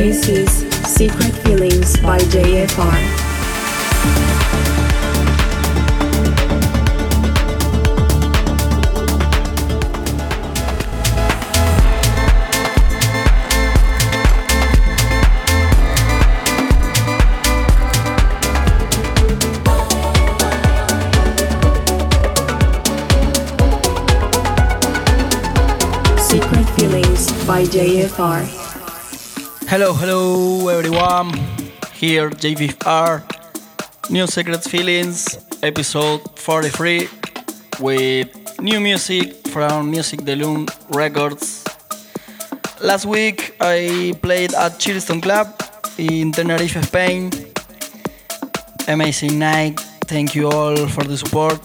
This is Secret Feelings by JFR. Secret Feelings by JFR. Hello, hello everyone. Here JVR. New Secret Feelings, episode 43, with new music from Music de Loom Records. Last week I played at Chilstone Club in Tenerife, Spain. Amazing night. Thank you all for the support.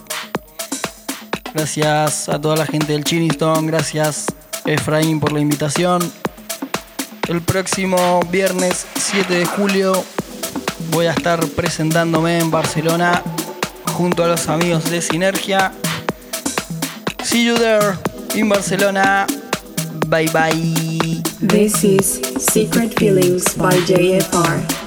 Gracias a toda la gente del Chiniston, gracias Efraín por la invitación. El próximo viernes 7 de julio voy a estar presentándome en Barcelona junto a los amigos de Sinergia. See you there in Barcelona. Bye bye. This is Secret Feelings by JFR.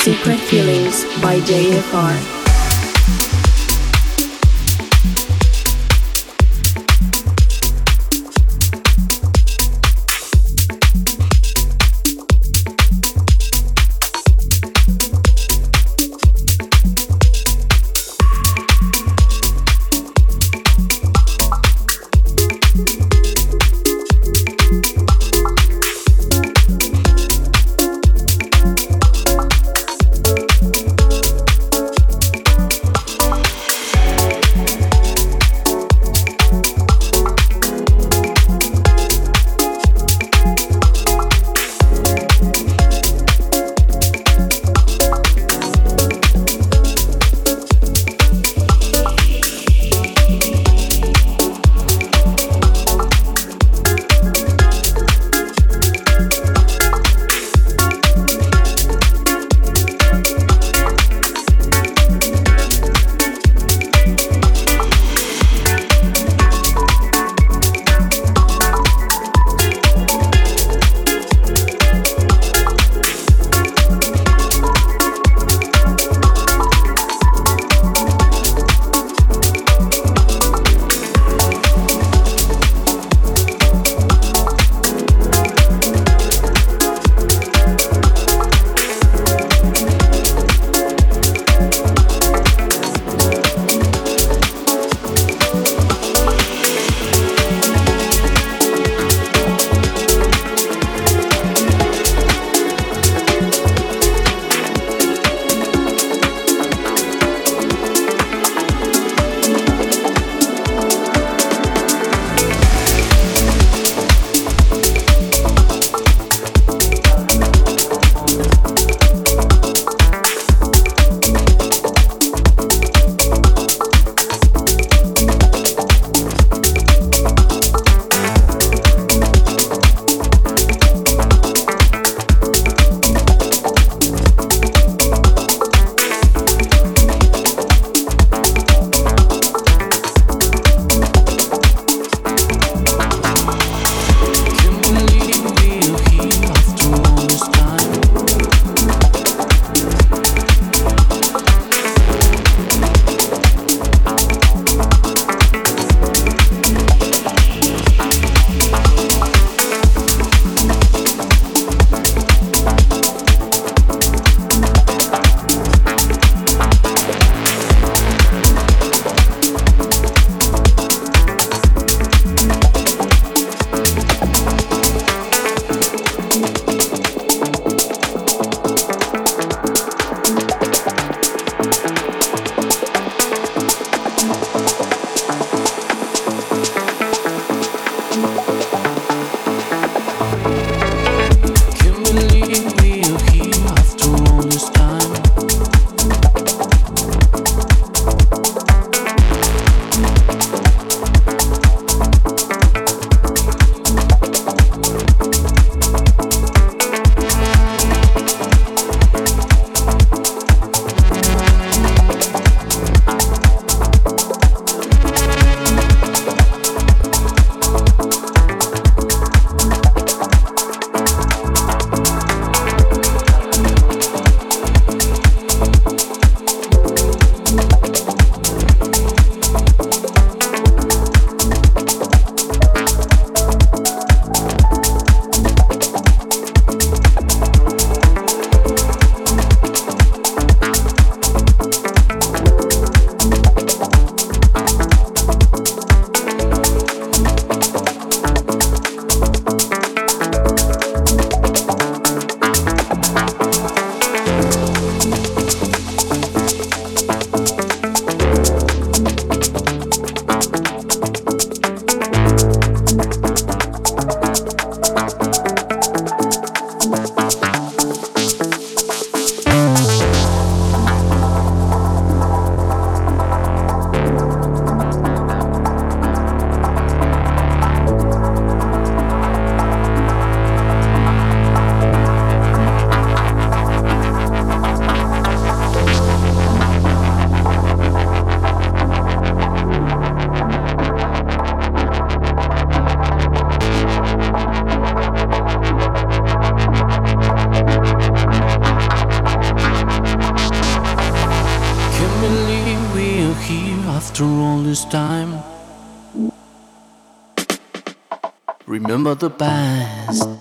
Secret Feelings by JFR. Remember the past.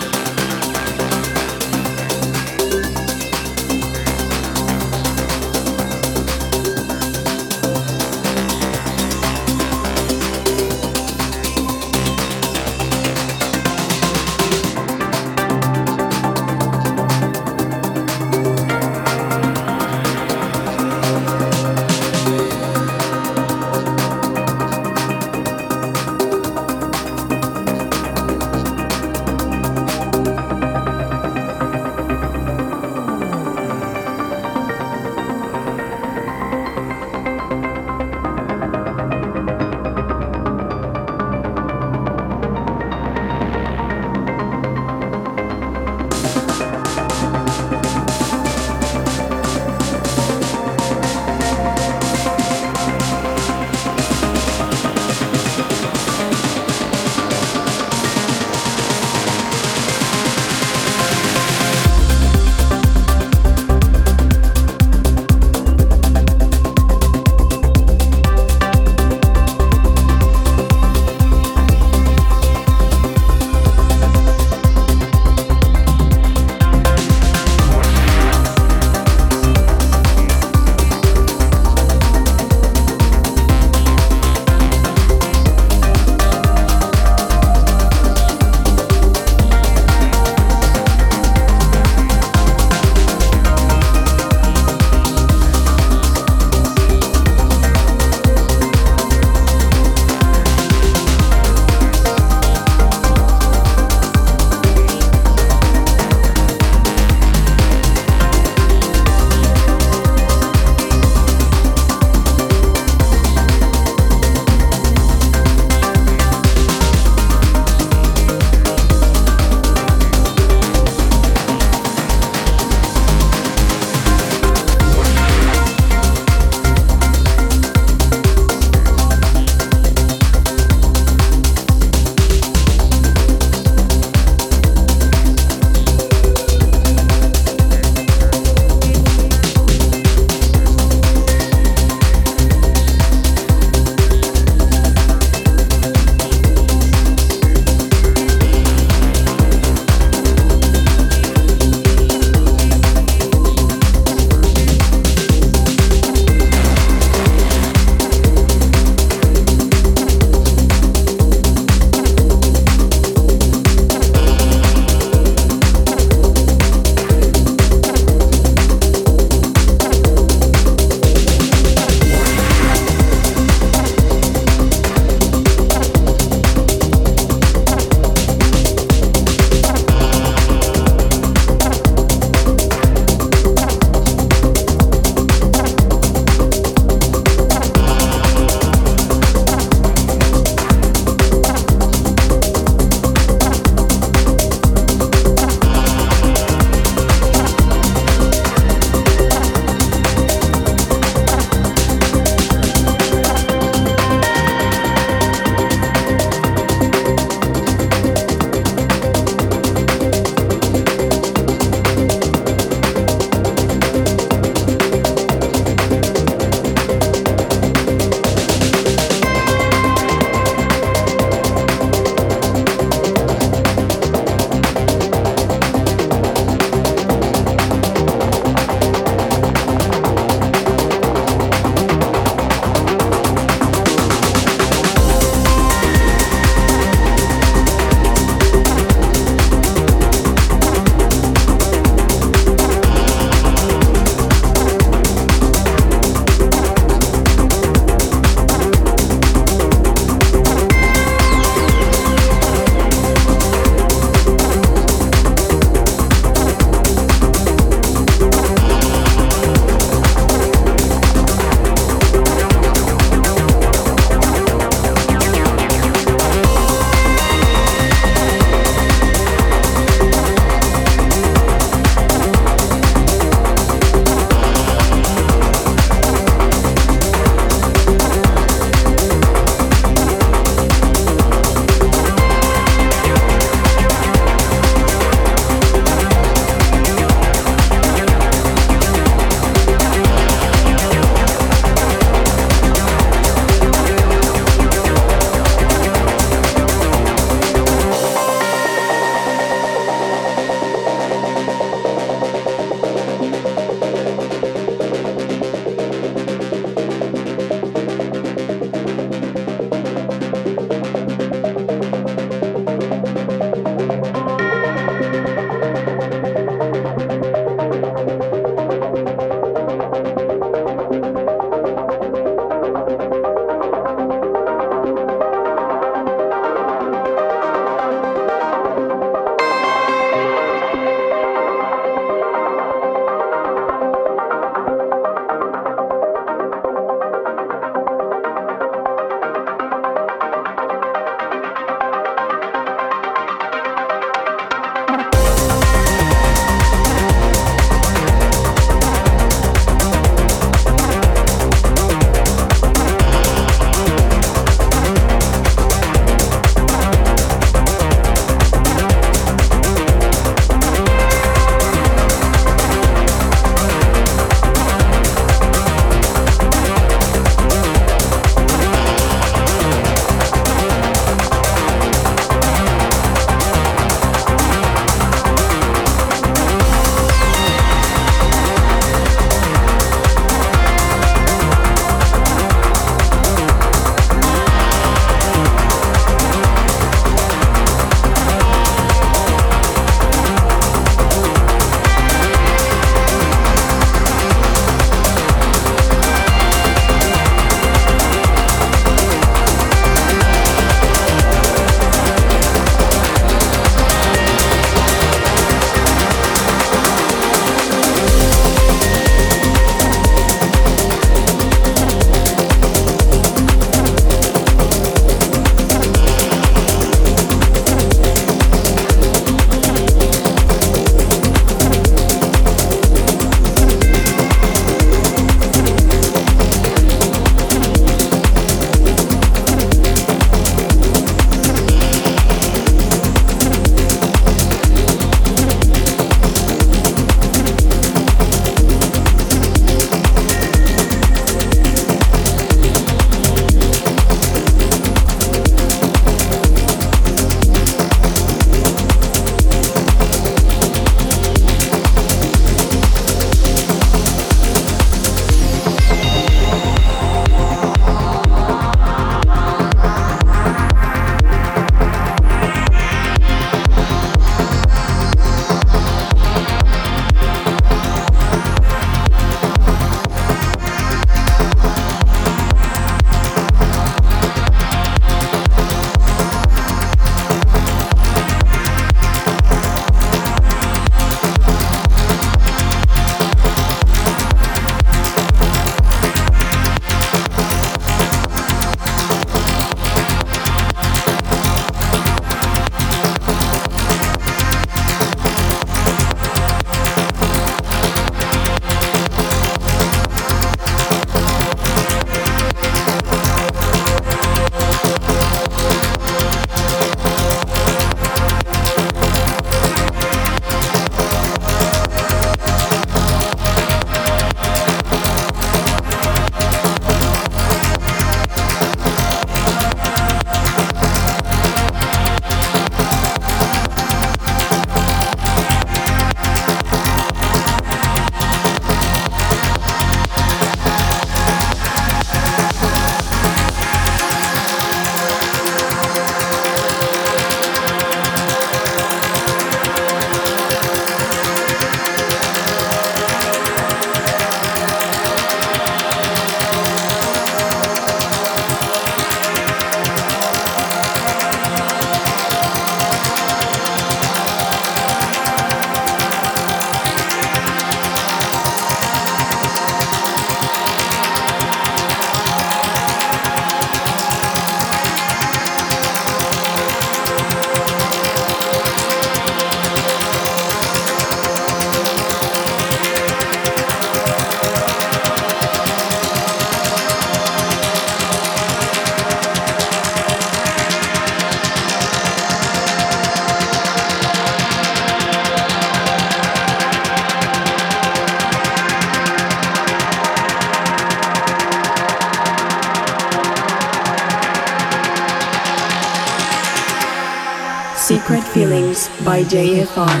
Marathon.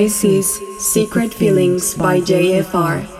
This is Secret Feelings by JFR.